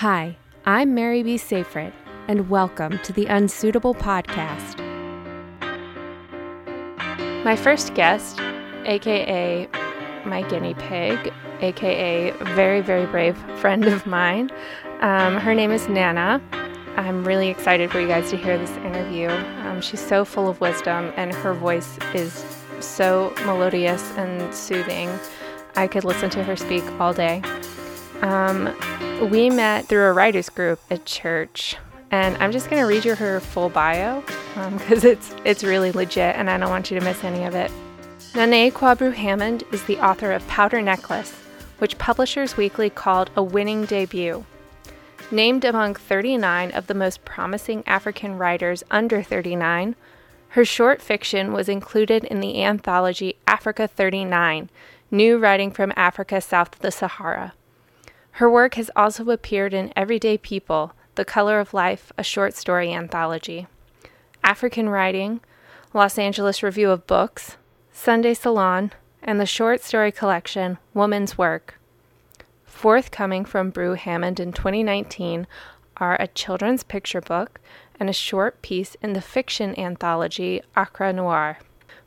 Hi, I'm Mary B. Seyfried, and welcome to the Unsuitable Podcast. My first guest, aka my guinea pig, aka very, very brave friend of mine, um, her name is Nana. I'm really excited for you guys to hear this interview. Um, she's so full of wisdom, and her voice is so melodious and soothing. I could listen to her speak all day. Um, we met through a writers group at church, and I'm just going to read you her full bio because um, it's it's really legit, and I don't want you to miss any of it. Nana Ekua Brew-Hammond is the author of Powder Necklace, which Publishers Weekly called a winning debut. Named among 39 of the most promising African writers under 39, her short fiction was included in the anthology Africa 39 New Writing from Africa South of the Sahara. Her work has also appeared in Everyday People, The Color of Life, a short story anthology, African Writing, Los Angeles Review of Books, Sunday Salon, and the short story collection Woman's Work. Forthcoming from Brew Hammond in 2019 are a children's picture book and a short piece in the fiction anthology Accra Noir.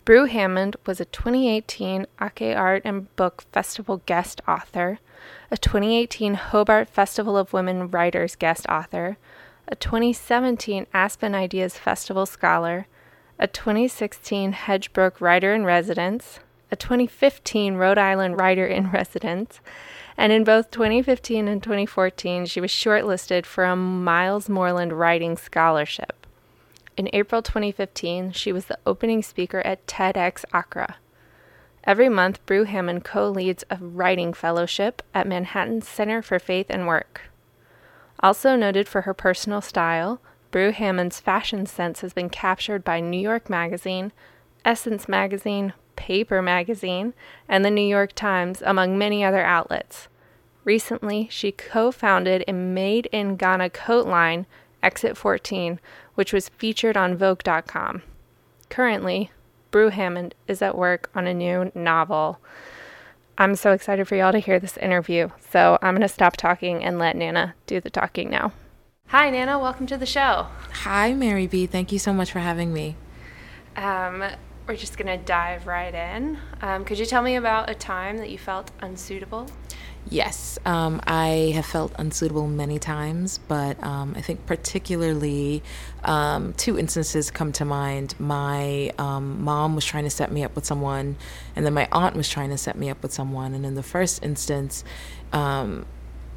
Brew Hammond was a 2018 Ake Art and Book Festival guest author, a 2018 Hobart Festival of Women Writers guest author, a 2017 Aspen Ideas Festival scholar, a 2016 Hedgebrook Writer in Residence, a 2015 Rhode Island Writer in Residence, and in both 2015 and 2014, she was shortlisted for a Miles Morland Writing Scholarship. In April 2015, she was the opening speaker at TEDx Accra. Every month, Brew Hammond co leads a writing fellowship at Manhattan Center for Faith and Work. Also noted for her personal style, Brew Hammond's fashion sense has been captured by New York Magazine, Essence Magazine, Paper Magazine, and the New York Times, among many other outlets. Recently, she co founded a made in Ghana coat line, Exit 14, which was featured on Vogue.com. Currently, Brew Hammond is at work on a new novel. I'm so excited for y'all to hear this interview. So I'm going to stop talking and let Nana do the talking now. Hi, Nana. Welcome to the show. Hi, Mary B. Thank you so much for having me. Um, we're just going to dive right in. Um, could you tell me about a time that you felt unsuitable? Yes, um, I have felt unsuitable many times, but um, I think particularly um, two instances come to mind. My um, mom was trying to set me up with someone, and then my aunt was trying to set me up with someone. And in the first instance, um,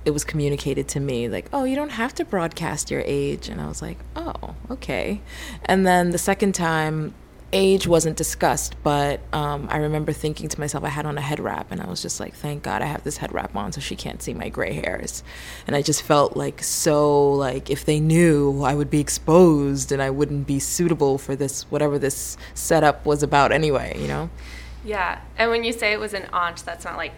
it was communicated to me like, oh, you don't have to broadcast your age. And I was like, oh, okay. And then the second time, age wasn't discussed, but um, I remember thinking to myself, I had on a head wrap, and I was just like, thank God I have this head wrap on so she can't see my gray hairs. And I just felt like so like if they knew, I would be exposed and I wouldn't be suitable for this, whatever this setup was about anyway, you know? Yeah. And when you say it was an aunt, that's not like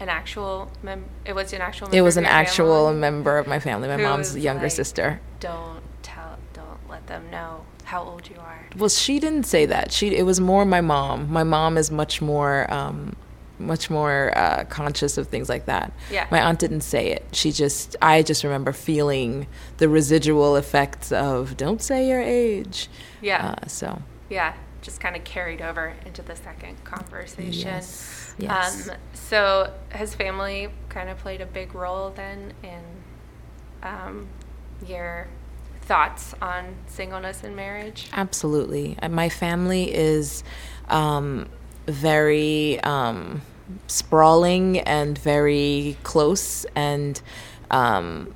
an actual mem- it was an actual it was an actual member of my family my mom's younger like, sister don't tell don't let them know how old you are. Well, she didn't say that. She it was more my mom. My mom is much more um, much more uh, conscious of things like that. Yeah. My aunt didn't say it. She just I just remember feeling the residual effects of don't say your age. Yeah. Uh, so. Yeah, just kind of carried over into the second conversation. Yes. yes. Um, so has family kind of played a big role then in um, your thoughts on singleness and marriage? Absolutely. My family is um, very um, sprawling and very close, and um,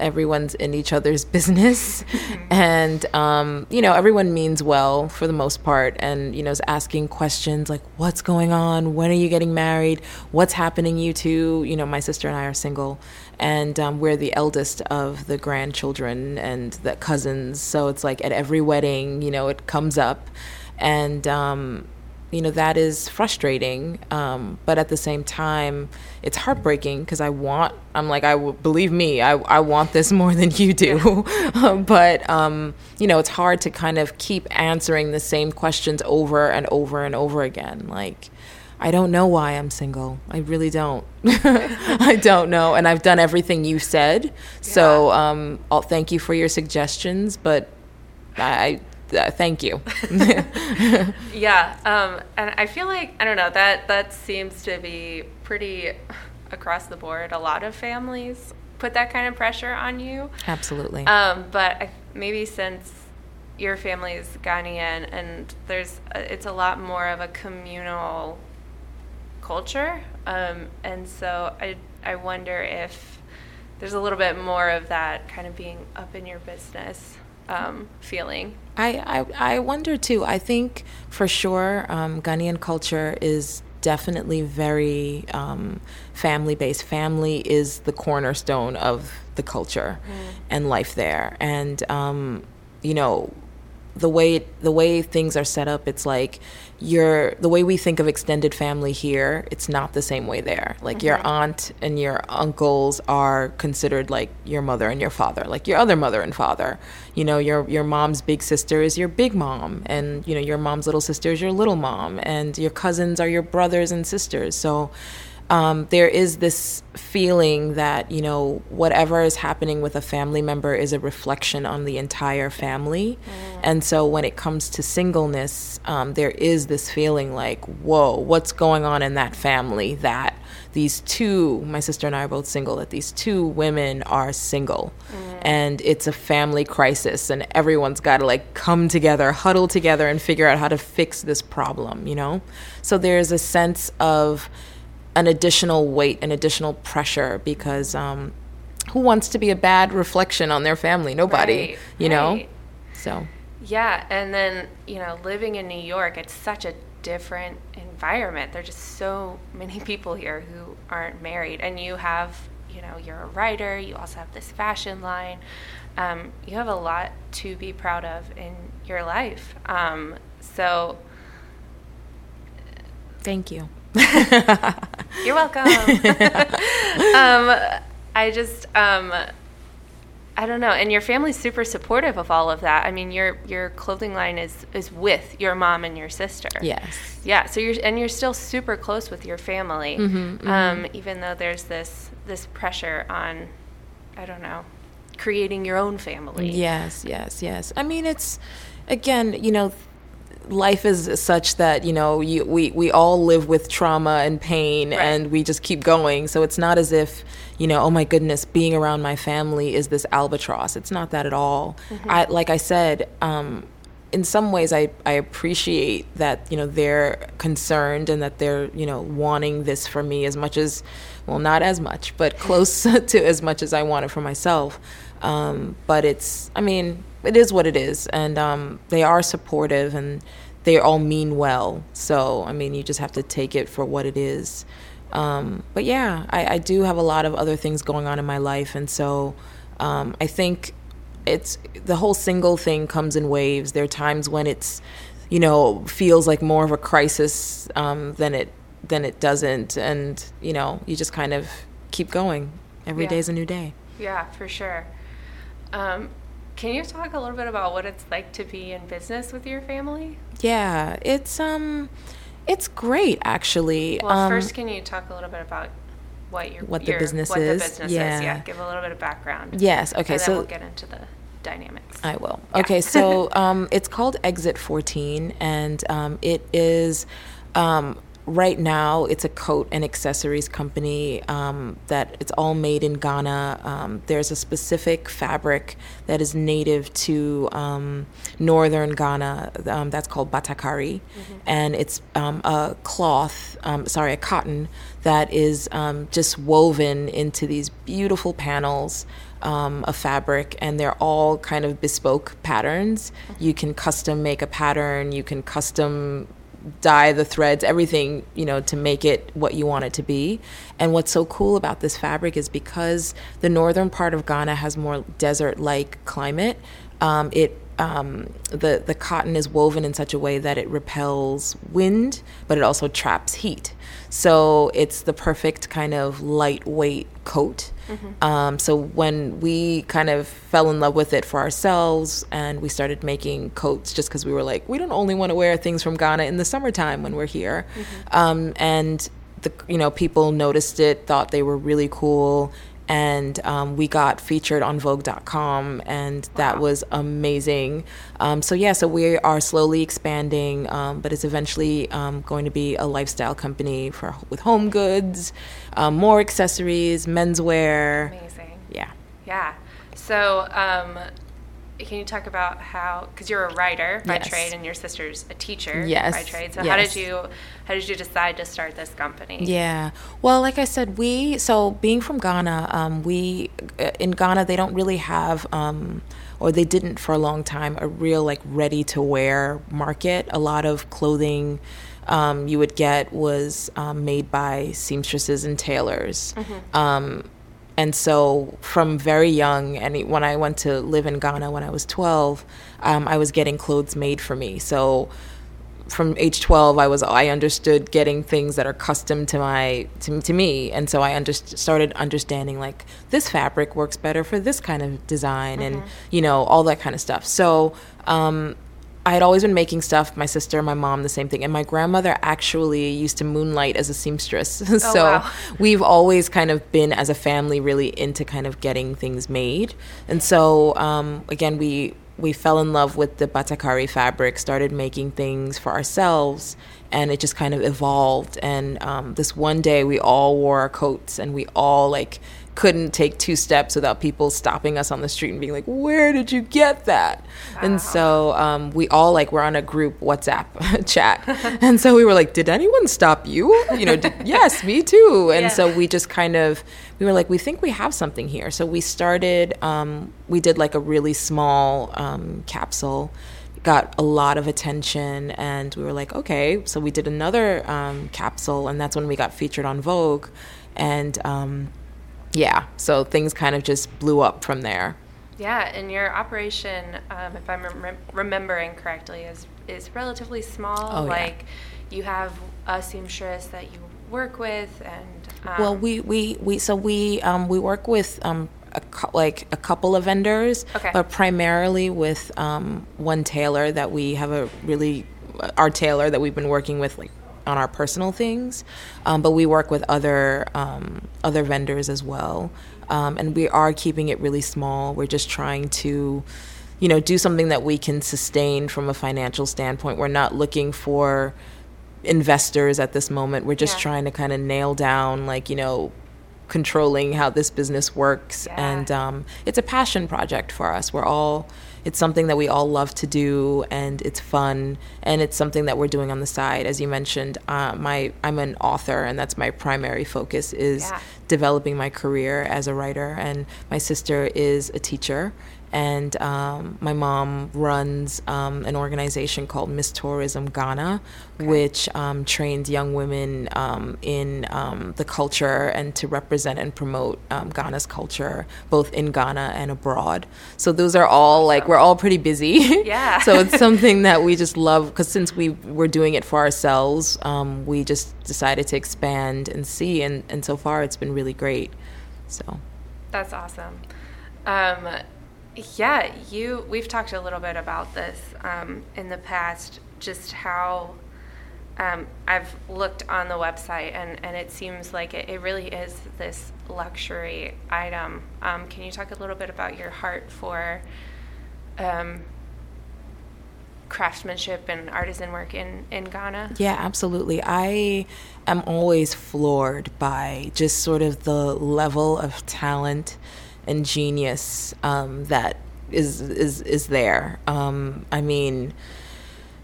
everyone's in each other's business. and, um, you know, everyone means well for the most part, and, you know, is asking questions like, what's going on? When are you getting married? What's happening, you two? You know, my sister and I are single and um, we're the eldest of the grandchildren and the cousins. So it's like at every wedding, you know, it comes up, and um, you know that is frustrating. Um, but at the same time, it's heartbreaking because I want. I'm like, I w- believe me, I I want this more than you do. but um, you know, it's hard to kind of keep answering the same questions over and over and over again, like. I don't know why I'm single. I really don't. I don't know. And I've done everything you said. So um, I'll thank you for your suggestions, but I, uh, thank you. yeah. Um, and I feel like, I don't know, that, that seems to be pretty across the board. A lot of families put that kind of pressure on you. Absolutely. Um, but I, maybe since your family is Ghanaian and there's, a, it's a lot more of a communal culture. Um, and so I, I wonder if there's a little bit more of that kind of being up in your business um, feeling. I, I, I wonder too. I think for sure um, Ghanaian culture is definitely very um, family based. Family is the cornerstone of the culture mm. and life there. And, um, you know, the way the way things are set up, it's like your the way we think of extended family here, it's not the same way there. Like mm-hmm. your aunt and your uncles are considered like your mother and your father, like your other mother and father. You know, your your mom's big sister is your big mom, and you know your mom's little sister is your little mom, and your cousins are your brothers and sisters. So um, there is this feeling that you know whatever is happening with a family member is a reflection on the entire family mm. and so when it comes to singleness um, there is this feeling like whoa what's going on in that family that these two my sister and i are both single that these two women are single mm. and it's a family crisis and everyone's got to like come together huddle together and figure out how to fix this problem you know so there's a sense of an additional weight, an additional pressure because um, who wants to be a bad reflection on their family? Nobody, right, you know? So. Yeah, and then, you know, living in New York, it's such a different environment. There's just so many people here who aren't married, and you have, you know, you're a writer, you also have this fashion line. Um, you have a lot to be proud of in your life. Um, so, thank you. You're welcome. um, I just, um, I don't know. And your family's super supportive of all of that. I mean, your your clothing line is is with your mom and your sister. Yes. Yeah. So you're and you're still super close with your family, mm-hmm, mm-hmm. Um, even though there's this this pressure on, I don't know, creating your own family. Yes. Yes. Yes. I mean, it's again, you know life is such that you know you, we we all live with trauma and pain right. and we just keep going so it's not as if you know oh my goodness being around my family is this albatross it's not that at all mm-hmm. i like i said um, in some ways I, I appreciate that you know they're concerned and that they're you know wanting this for me as much as well not as much but close to as much as I want it for myself um, but it's I mean it is what it is, and um, they are supportive and they all mean well. So I mean, you just have to take it for what it is. Um, but yeah, I, I, do have a lot of other things going on in my life, and so um, I think it's the whole single thing comes in waves. There are times when it's you know feels like more of a crisis um, than it than it doesn't, and you know you just kind of keep going. Every yeah. day is a new day. Yeah, for sure. Um, can you talk a little bit about what it's like to be in business with your family? Yeah, it's um, it's great actually. Well, um, first, can you talk a little bit about what your what the your, business what is? The business yeah. is. Yeah, give a little bit of background. Yes. Okay. And so we'll get into the dynamics. I will. Yeah. Okay. So um, it's called Exit 14, and um, it is um, right now it's a coat and accessories company um, that it's all made in Ghana. Um, there's a specific fabric that is native to um, northern Ghana um, that's called batakari, mm-hmm. and it's um, a cloth, um, sorry, a cotton that is just woven into these beautiful panels. Um, a fabric, and they're all kind of bespoke patterns. Mm-hmm. You can custom make a pattern, you can custom dye the threads, everything, you know, to make it what you want it to be. And what's so cool about this fabric is because the northern part of Ghana has more desert like climate, um, it um, the the cotton is woven in such a way that it repels wind, but it also traps heat. So it's the perfect kind of lightweight coat. Mm-hmm. Um, so when we kind of fell in love with it for ourselves, and we started making coats just because we were like, we don't only want to wear things from Ghana in the summertime when we're here, mm-hmm. um, and the you know people noticed it, thought they were really cool, and um, we got featured on Vogue.com, and that wow. was amazing. Um, so yeah, so we are slowly expanding, um, but it's eventually um, going to be a lifestyle company for with home goods, um, more accessories, menswear. Amazing. Yeah. Yeah. So um, can you talk about how because you're a writer by yes. trade and your sister's a teacher yes. by trade so yes. how did you how did you decide to start this company yeah well like i said we so being from ghana um, we uh, in ghana they don't really have um, or they didn't for a long time a real like ready to wear market a lot of clothing um, you would get was um, made by seamstresses and tailors mm-hmm. And so, from very young, and when I went to live in Ghana when I was 12, um, I was getting clothes made for me. So, from age 12 i was i understood getting things that are custom to my to, to me and so i under, started understanding like this fabric works better for this kind of design mm-hmm. and you know all that kind of stuff so um, I had always been making stuff. My sister, my mom, the same thing. And my grandmother actually used to moonlight as a seamstress. Oh, so wow. we've always kind of been, as a family, really into kind of getting things made. And so, um, again, we we fell in love with the batakari fabric, started making things for ourselves, and it just kind of evolved. And um, this one day, we all wore our coats, and we all like couldn't take two steps without people stopping us on the street and being like, "Where did you get that?" Wow. And so um, we all like we're on a group WhatsApp chat, and so we were like, "Did anyone stop you?" You know, did, yes, me too. And yeah. so we just kind of we were like, "We think we have something here." So we started. Um, we did like a really small um, capsule got a lot of attention and we were like okay so we did another um, capsule and that's when we got featured on vogue and um, yeah, so things kind of just blew up from there. Yeah, and your operation, um, if I'm rem- remembering correctly, is is relatively small. Oh, like yeah. you have a seamstress that you work with, and um, well, we we we so we um, we work with um, a, like a couple of vendors, okay. but primarily with um, one tailor that we have a really our tailor that we've been working with like on our personal things, um, but we work with other um, other vendors as well, um, and we are keeping it really small. We're just trying to, you know, do something that we can sustain from a financial standpoint. We're not looking for investors at this moment. We're just yeah. trying to kind of nail down, like you know, controlling how this business works, yeah. and um, it's a passion project for us. We're all it's something that we all love to do and it's fun and it's something that we're doing on the side as you mentioned uh, my i'm an author and that's my primary focus is yeah. developing my career as a writer and my sister is a teacher and um, my mom runs um, an organization called Miss Tourism Ghana, okay. which um, trains young women um, in um, the culture and to represent and promote um, Ghana's culture, both in Ghana and abroad. So those are all like we're all pretty busy. Yeah. so it's something that we just love because since we were doing it for ourselves, we just decided to expand and see, and and so far it's been really great. So. That's awesome. Yeah, you. We've talked a little bit about this um, in the past. Just how um, I've looked on the website, and, and it seems like it, it really is this luxury item. Um, can you talk a little bit about your heart for um, craftsmanship and artisan work in, in Ghana? Yeah, absolutely. I am always floored by just sort of the level of talent and genius um, that is is is there. Um, I mean,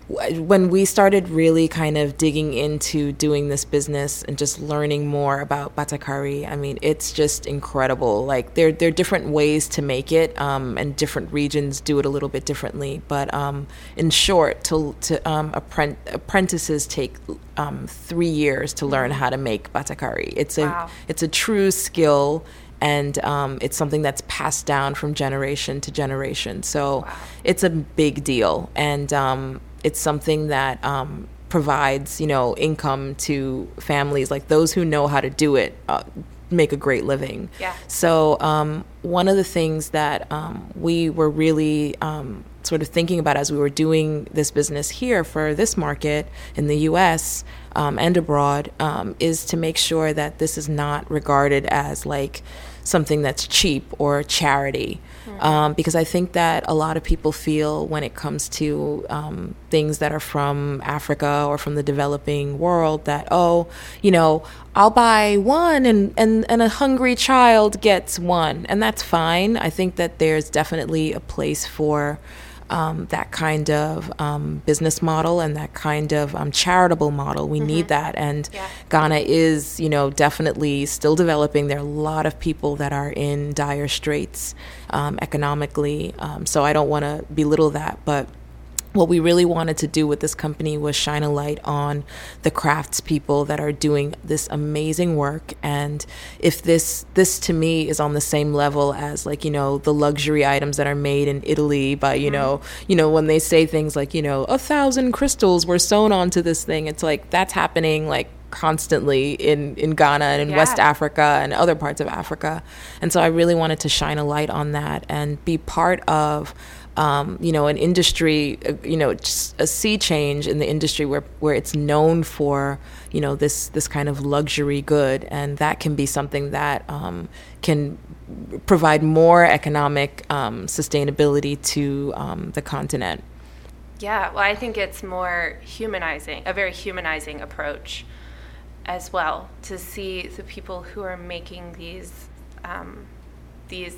when we started really kind of digging into doing this business and just learning more about batakari, I mean, it's just incredible. Like there, there are different ways to make it, um, and different regions do it a little bit differently. But um, in short, to to um, apprent- apprentices take um, three years to learn how to make batakari. It's a wow. it's a true skill and um, it's something that's passed down from generation to generation. So wow. it's a big deal, and um, it's something that um, provides you know income to families like those who know how to do it. Uh, make a great living. Yeah. So um, one of the things that um, we were really um, sort of thinking about as we were doing this business here for this market in the U.S. Um, and abroad um, is to make sure that this is not regarded as like something that's cheap or charity. Um, because I think that a lot of people feel when it comes to um, things that are from Africa or from the developing world that, oh, you know, I'll buy one and, and, and a hungry child gets one. And that's fine. I think that there's definitely a place for um, that kind of um, business model and that kind of um, charitable model. We mm-hmm. need that, and yeah. Ghana is, you know, definitely still developing. There are a lot of people that are in dire straits um, economically, um, so I don't want to belittle that, but what we really wanted to do with this company was shine a light on the craftspeople that are doing this amazing work and if this this to me is on the same level as like you know the luxury items that are made in Italy by you mm-hmm. know you know when they say things like you know a thousand crystals were sewn onto this thing it's like that's happening like constantly in, in Ghana and in yeah. West Africa and other parts of Africa. And so I really wanted to shine a light on that and be part of um, you know, an industry, uh, you know, a sea change in the industry where, where it's known for, you know, this this kind of luxury good, and that can be something that um, can provide more economic um, sustainability to um, the continent. Yeah, well, I think it's more humanizing, a very humanizing approach as well to see the people who are making these um, these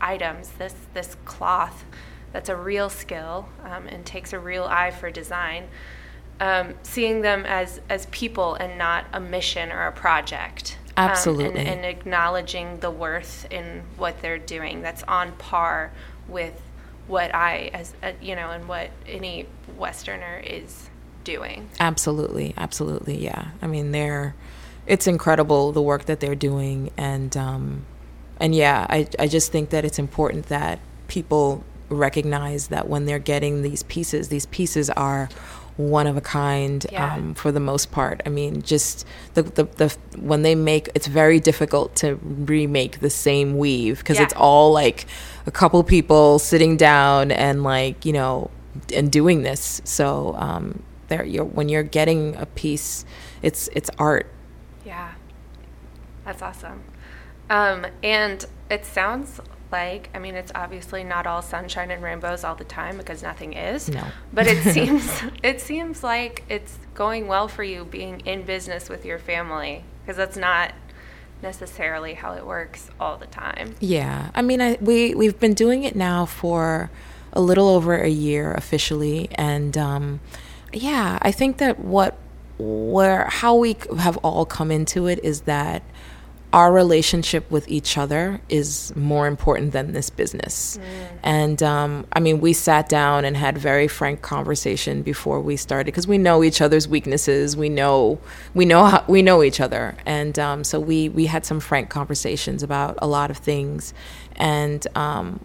items, this this cloth that's a real skill um, and takes a real eye for design. Um, seeing them as as people and not a mission or a project. Absolutely. Um, and, and, acknowledging the worth in what they're doing. That's on par with what I, as uh, you know, and what any Westerner is doing. Absolutely, absolutely, yeah. I mean, they're it's incredible the work that they're doing, and um, and yeah, I I just think that it's important that people recognize that when they're getting these pieces, these pieces are one of a kind yeah. um, for the most part. I mean, just the, the, the when they make it's very difficult to remake the same weave because yeah. it's all like a couple people sitting down and like you know and doing this. So um, there, you're when you're getting a piece, it's it's art. Yeah, that's awesome. Um, and it sounds like i mean it's obviously not all sunshine and rainbows all the time because nothing is. No. But it seems it seems like it's going well for you being in business with your family because that's not necessarily how it works all the time. Yeah. I mean I, we we've been doing it now for a little over a year officially and um, yeah i think that what where how we have all come into it is that our relationship with each other is more important than this business. Mm. And um, I mean, we sat down and had very frank conversation before we started because we know each other's weaknesses. We know we know how, we know each other, and um, so we we had some frank conversations about a lot of things, and. Um,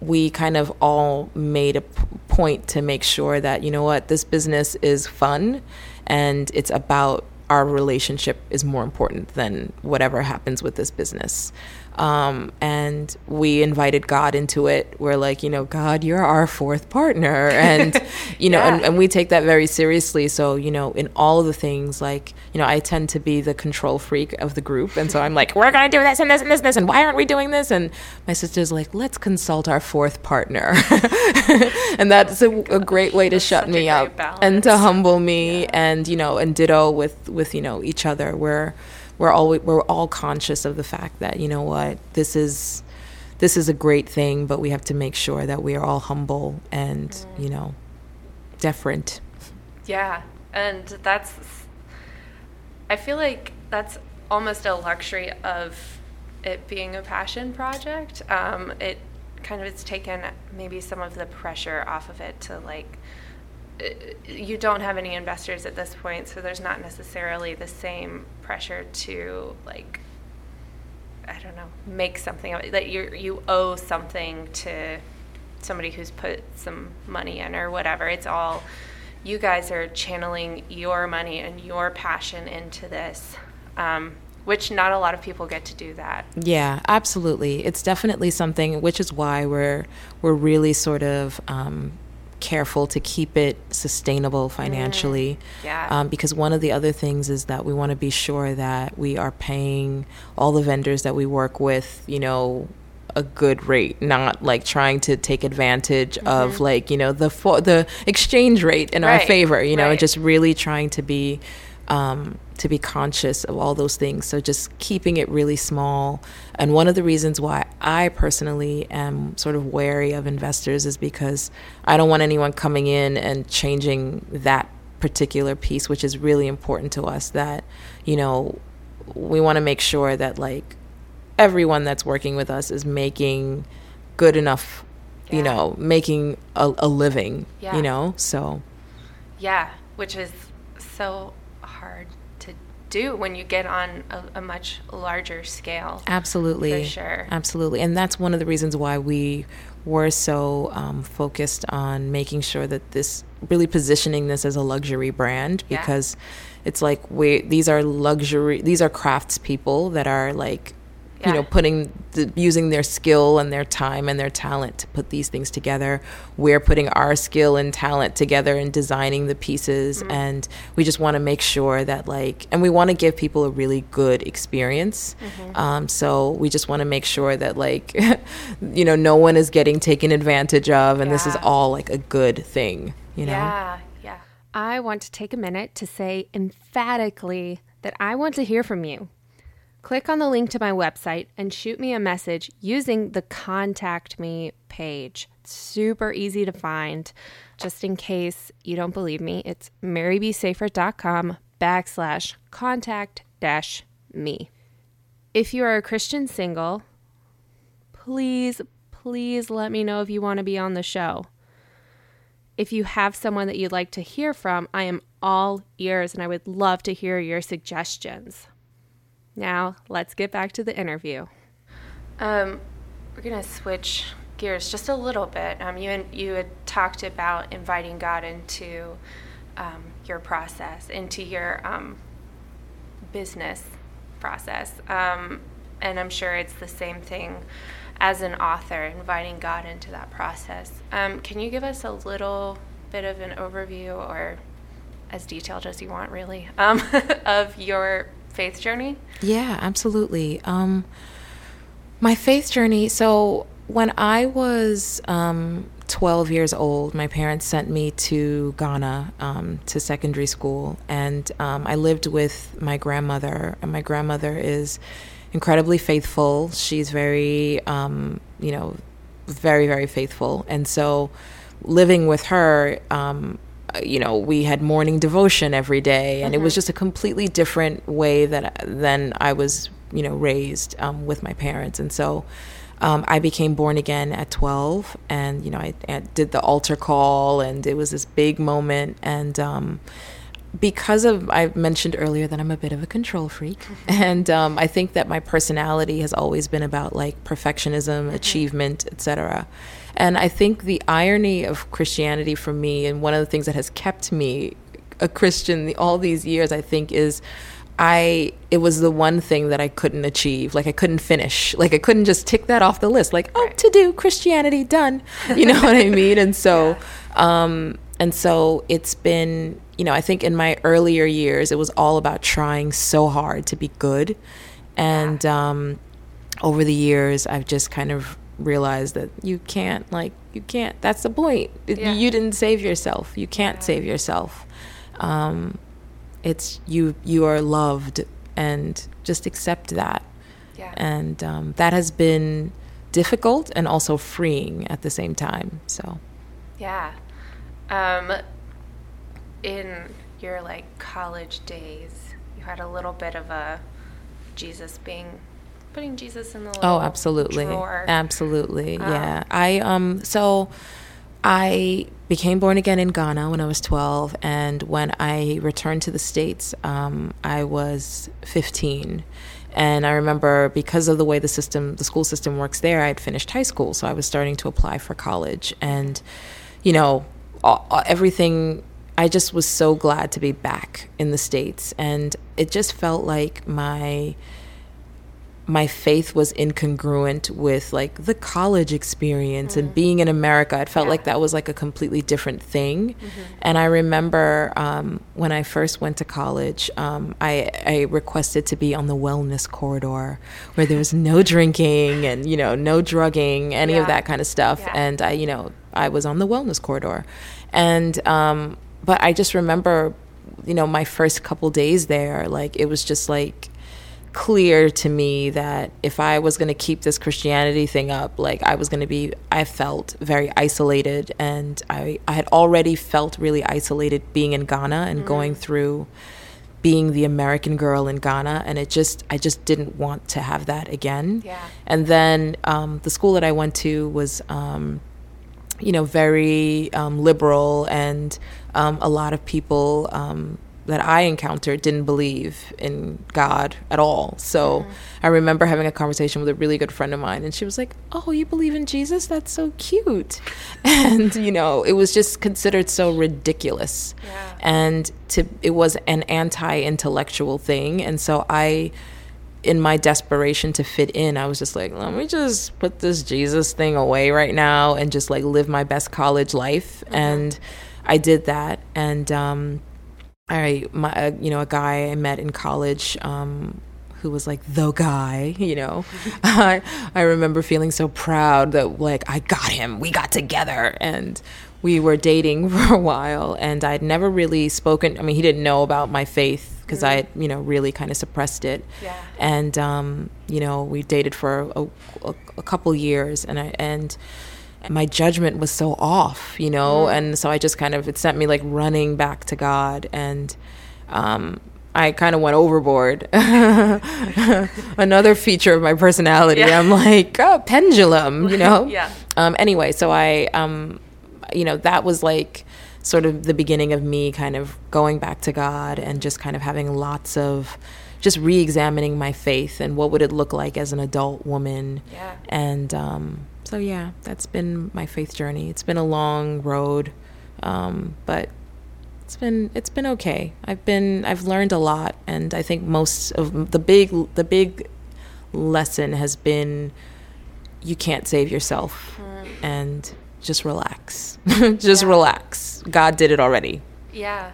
we kind of all made a p- point to make sure that you know what this business is fun and it's about our relationship is more important than whatever happens with this business. Um, and we invited God into it. We're like, you know, God, you're our fourth partner. And, you know, yeah. and, and, we take that very seriously. So, you know, in all of the things, like, you know, I tend to be the control freak of the group. And so I'm like, we're going to do this and this and this and this. And why aren't we doing this? And my sister's like, let's consult our fourth partner. and that's a, a great way to that's shut me up balance. and to humble me. Yeah. And, you know, and ditto with, with, you know, each other. We're, we're all we're all conscious of the fact that you know what this is this is a great thing, but we have to make sure that we are all humble and mm. you know deferent. Yeah, and that's I feel like that's almost a luxury of it being a passion project. Um, it kind of it's taken maybe some of the pressure off of it to like you don't have any investors at this point, so there's not necessarily the same pressure to like I don't know, make something of it, that you you owe something to somebody who's put some money in or whatever. It's all you guys are channeling your money and your passion into this. Um, which not a lot of people get to do that. Yeah, absolutely. It's definitely something, which is why we're we're really sort of um, careful to keep it sustainable financially. Mm, yeah. Um, because one of the other things is that we want to be sure that we are paying all the vendors that we work with, you know, a good rate, not like trying to take advantage mm-hmm. of like you know the fo- the exchange rate in right. our favor. You know, right. just really trying to be um, to be conscious of all those things. So just keeping it really small. And one of the reasons why I personally am sort of wary of investors is because I don't want anyone coming in and changing that particular piece, which is really important to us. That, you know, we want to make sure that like everyone that's working with us is making good enough, yeah. you know, making a, a living, yeah. you know, so. Yeah, which is so do when you get on a, a, much larger scale. Absolutely. For sure. Absolutely. And that's one of the reasons why we were so um, focused on making sure that this really positioning this as a luxury brand because yeah. it's like we these are luxury these are craftspeople that are like yeah. you know putting the, using their skill and their time and their talent to put these things together we're putting our skill and talent together and designing the pieces mm-hmm. and we just want to make sure that like and we want to give people a really good experience mm-hmm. um, so we just want to make sure that like you know no one is getting taken advantage of and yeah. this is all like a good thing you know yeah yeah i want to take a minute to say emphatically that i want to hear from you Click on the link to my website and shoot me a message using the contact me page. It's super easy to find. Just in case you don't believe me, it's marybsafert.com backslash contact dash me. If you are a Christian single, please, please let me know if you want to be on the show. If you have someone that you'd like to hear from, I am all ears and I would love to hear your suggestions. Now, let's get back to the interview. Um, we're going to switch gears just a little bit. Um, you, you had talked about inviting God into um, your process, into your um, business process. Um, and I'm sure it's the same thing as an author, inviting God into that process. Um, can you give us a little bit of an overview or as detailed as you want, really, um, of your faith journey? Yeah, absolutely. Um, my faith journey. So when I was um, 12 years old, my parents sent me to Ghana um, to secondary school, and um, I lived with my grandmother. And my grandmother is incredibly faithful. She's very, um, you know, very very faithful, and so living with her um, you know, we had morning devotion every day, and mm-hmm. it was mm-hmm. just a completely different way that than I was, you know, raised um, with my parents, and so. Um, I became born again at 12, and you know, I, I, did the altar call, and it was this big moment. And um, because of, I mentioned earlier that I'm a bit of a control freak, mm-hmm. and um, I think that my personality has always been about like perfectionism, mm-hmm. achievement, etc. And I think the irony of Christianity for me, and one of the things that has kept me a Christian all these years, I think, is I it was the one thing that I couldn't achieve. Like I couldn't finish. Like I couldn't just tick that off the list. Like oh, to do Christianity done. You know what I mean? And so, yeah. um, and so it's been. You know, I think in my earlier years, it was all about trying so hard to be good, and um, over the years, I've just kind of realize that you can't like you can't that's the point yeah. you didn't save yourself you can't yeah. save yourself um, it's you you are loved and just accept that yeah. and um, that has been difficult and also freeing at the same time so yeah um, in your like college days you had a little bit of a jesus being putting Jesus in the oh, absolutely, drawer. absolutely, um, yeah. I um so I became born again in Ghana when I was 12, and when I returned to the States, um, I was 15. And I remember because of the way the system, the school system works there, I had finished high school, so I was starting to apply for college. And, you know, all, everything, I just was so glad to be back in the States. And it just felt like my, my faith was incongruent with like the college experience mm. and being in America. It felt yeah. like that was like a completely different thing. Mm-hmm. And I remember um, when I first went to college, um, I, I requested to be on the wellness corridor where there was no drinking and, you know, no drugging, any yeah. of that kind of stuff. Yeah. And I, you know, I was on the wellness corridor. And, um, but I just remember, you know, my first couple days there, like it was just like, clear to me that if I was going to keep this Christianity thing up, like I was going to be, I felt very isolated. And I, I had already felt really isolated being in Ghana and mm. going through being the American girl in Ghana. And it just, I just didn't want to have that again. Yeah. And then um, the school that I went to was, um, you know, very um, liberal and um, a lot of people um, that I encountered didn't believe in God at all. So mm-hmm. I remember having a conversation with a really good friend of mine, and she was like, Oh, you believe in Jesus? That's so cute. And, you know, it was just considered so ridiculous. Yeah. And to, it was an anti intellectual thing. And so I, in my desperation to fit in, I was just like, let me just put this Jesus thing away right now and just like live my best college life. Mm-hmm. And I did that. And, um, I, my, uh, you know, a guy I met in college um, who was like the guy, you know. I, I remember feeling so proud that like I got him, we got together, and we were dating for a while. And I'd never really spoken. I mean, he didn't know about my faith because mm-hmm. I, you know, really kind of suppressed it. Yeah. And um, you know, we dated for a, a, a couple years, and I and my judgment was so off, you know, mm. and so I just kind of it sent me like running back to God, and um, I kind of went overboard. Another feature of my personality, yeah. I'm like oh, pendulum, you know. yeah. Um, anyway, so I, um, you know, that was like sort of the beginning of me kind of going back to God and just kind of having lots of just re-examining my faith and what would it look like as an adult woman. Yeah. And um, so yeah, that's been my faith journey. It's been a long road, um, but it's been it's been okay. I've been I've learned a lot, and I think most of the big the big lesson has been you can't save yourself, mm. and just relax, just yeah. relax. God did it already. Yeah.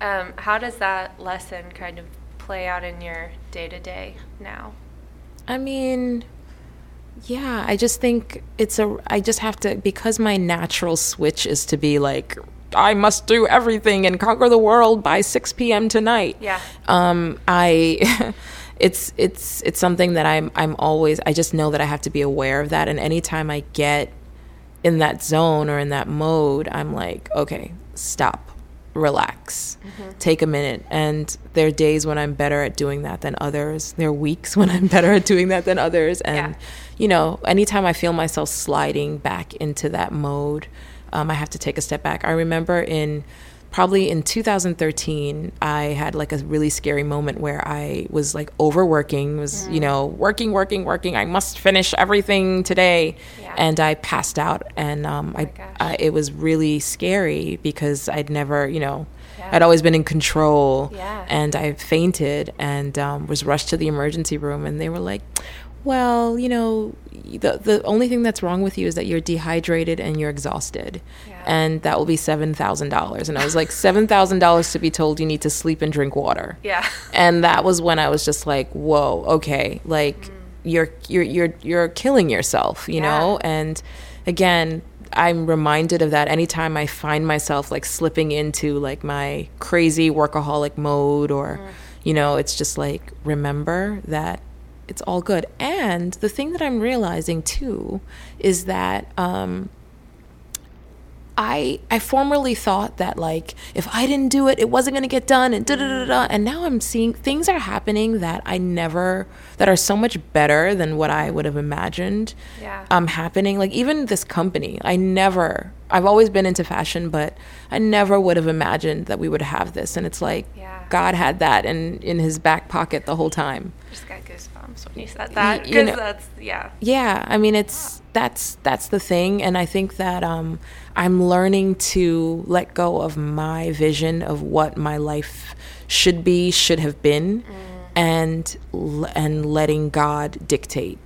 Um, how does that lesson kind of play out in your day to day now? I mean, yeah, I just think it's a. I just have to because my natural switch is to be like, I must do everything and conquer the world by 6 p.m. tonight. Yeah. Um, I. it's it's it's something that I'm I'm always. I just know that I have to be aware of that, and anytime I get in that zone or in that mode, I'm like, okay, stop relax, mm-hmm. take a minute. And there are days when I'm better at doing that than others. There are weeks when I'm better at doing that than others. And, yeah. You know, anytime I feel myself sliding back into that mode, um, I have to take a step back. I remember in probably in 2013 i had like a really scary moment where i was like overworking was mm. you know working working working i must finish everything today yeah. and i passed out and um, oh I, I, it was really scary because i'd never you know yeah. i'd always been in control yeah. and i fainted and um, was rushed to the emergency room and they were like well, you know, the the only thing that's wrong with you is that you're dehydrated and you're exhausted. Yeah. And that will be $7,000. And I was like, $7,000 to be told you need to sleep and drink water. Yeah. And that was when I was just like, whoa, okay, like mm. you're you're you're you're killing yourself, you yeah. know? And again, I'm reminded of that anytime I find myself like slipping into like my crazy workaholic mode or mm. you know, it's just like remember that it's all good. And the thing that I'm realizing too is that um, I I formerly thought that like if I didn't do it, it wasn't gonna get done, and da da da da. And now I'm seeing things are happening that I never that are so much better than what I would have imagined. Yeah. Um, happening like even this company, I never I've always been into fashion, but I never would have imagined that we would have this. And it's like Yeah. God had that in in his back pocket the whole time. Just got goosebumps when you said that because that's yeah. Yeah, I mean it's that's that's the thing and I think that um I'm learning to let go of my vision of what my life should be, should have been and and letting God dictate.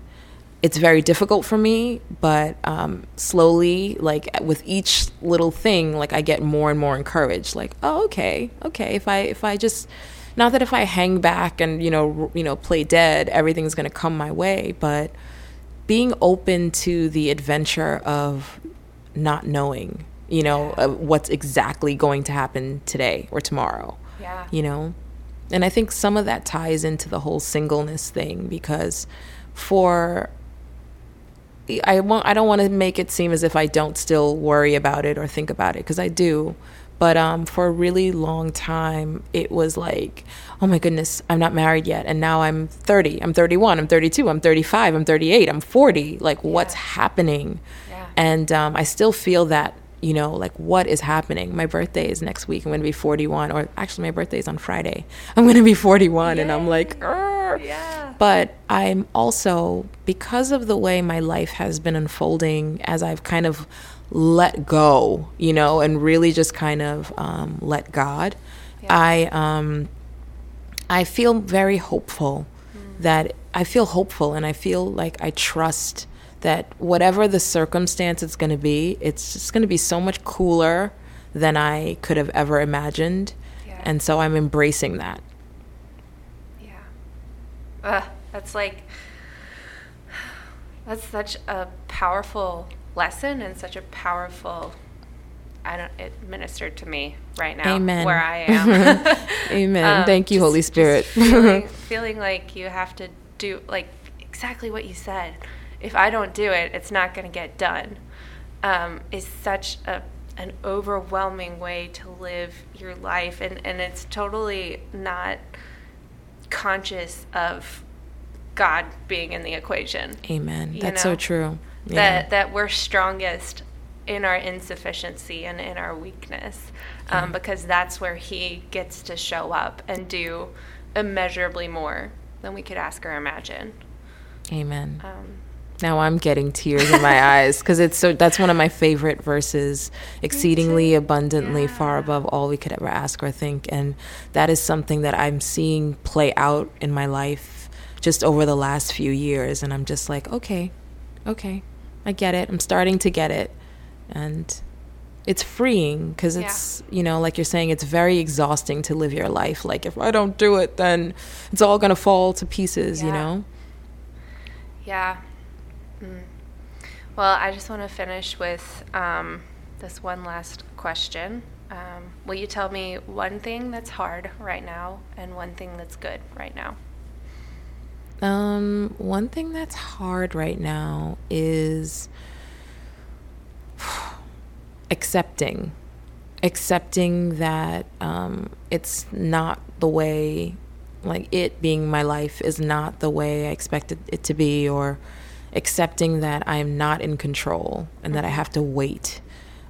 It's very difficult for me, but um, slowly, like with each little thing, like I get more and more encouraged. Like, oh, okay, okay. If I if I just, not that if I hang back and you know you know play dead, everything's gonna come my way, but being open to the adventure of not knowing, you know, uh, what's exactly going to happen today or tomorrow Yeah. you know and i think some of that ties into the whole singleness thing because for i want i don't want to make it seem as if i don't still worry about it or think about it because i do. But um, for a really long time it was like oh my goodness i'm not married yet and now i'm 30 i'm 31 i'm 32 i'm 35 i'm 38 i'm 40 like what's happening? Yeah. and um, I still feel that, you know, like what is happening? My birthday is next week. I'm going to be 41, or actually, my birthday is on Friday. I'm going to be 41, and I'm like, Yeah. but I'm also, because of the way my life has been unfolding as I've kind of let go, you know, and really just kind of um, let God, Yeah. I, um, I feel very hopeful that I feel hopeful and I feel like I trust that whatever the circumstance it's going to be, it's just going to be so much cooler than I could have ever imagined. Yeah. And so I'm embracing that. Yeah. Ugh, that's like that's such a powerful lesson and such a powerful I don't it ministered to me right now Amen. where I am. Amen. Um, Thank you, just- Holy Spirit. feeling, feeling like you have to do like exactly what you said. If I don't do it, it's not going to get done. Um, is such a an overwhelming way to live your life, and and it's totally not conscious of God being in the equation Amen. That's know, so true. Yeah. that that we're strongest in our insufficiency and in our weakness um, because that's where he gets to show up and do immeasurably more than we could ask or imagine Amen. um, Now I'm getting tears in my eyes because it's so. That's one of my favorite verses. Exceedingly abundantly, far above all we could ever ask or think, and that is something that I'm seeing play out in my life just over the last few years. And I'm just like, okay, okay, I get it. I'm starting to get it, and it's freeing because Yeah. it's you know like you're saying it's very exhausting to live your life like if i don't do it then it's all gonna fall to pieces you know yeah mm. well i just want to finish with um, this one last question. Um, will you tell me one thing that's hard right now and one thing that's good right now? Um, one thing that's hard right now is accepting, accepting that um, it's not the way, like it being my life is not the way I expected it to be, or accepting that I'm not in control and that I have to wait,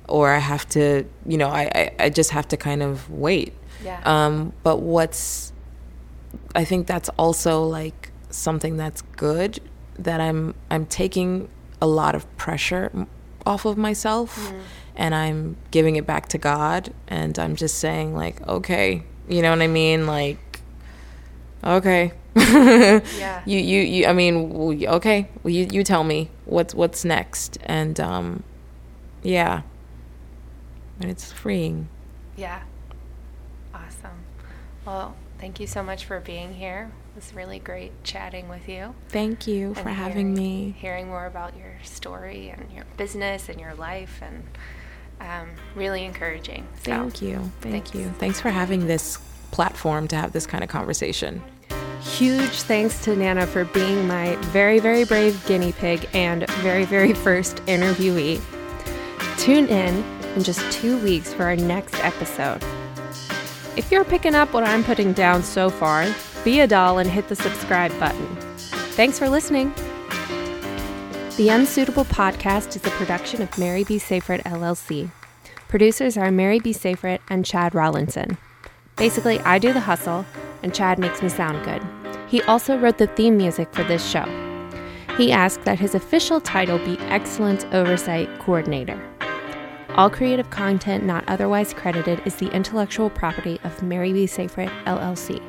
or I have to, you know, I, I, I just have to kind of wait. yeah Um, but what's I think that's also like something that's good that I'm I'm taking a lot of pressure off of myself and I'm giving it back to God and I'm just saying like okay, you know what I mean? Like okay. Yeah. You you you I mean, okay. Well, you you tell me what's what's next and um yeah. And it's freeing. Yeah. Awesome. Well, thank you so much for being here. It was really great chatting with you. Thank you for having me. Hearing more about your story and your business and your life, and um, really encouraging. So, Thank you. Thank thanks. you. Thanks for having this platform to have this kind of conversation. Huge thanks to Nana for being my very, very brave guinea pig and very, very first interviewee. Tune in in just two weeks for our next episode. If you're picking up what I'm putting down so far, be a doll and hit the subscribe button. Thanks for listening. The Unsuitable Podcast is a production of Mary B. Seyfried LLC. Producers are Mary B. Seyfried and Chad Rollinson. Basically, I do the hustle, and Chad makes me sound good. He also wrote the theme music for this show. He asked that his official title be Excellence Oversight Coordinator. All creative content not otherwise credited is the intellectual property of Mary B. Seyfried LLC.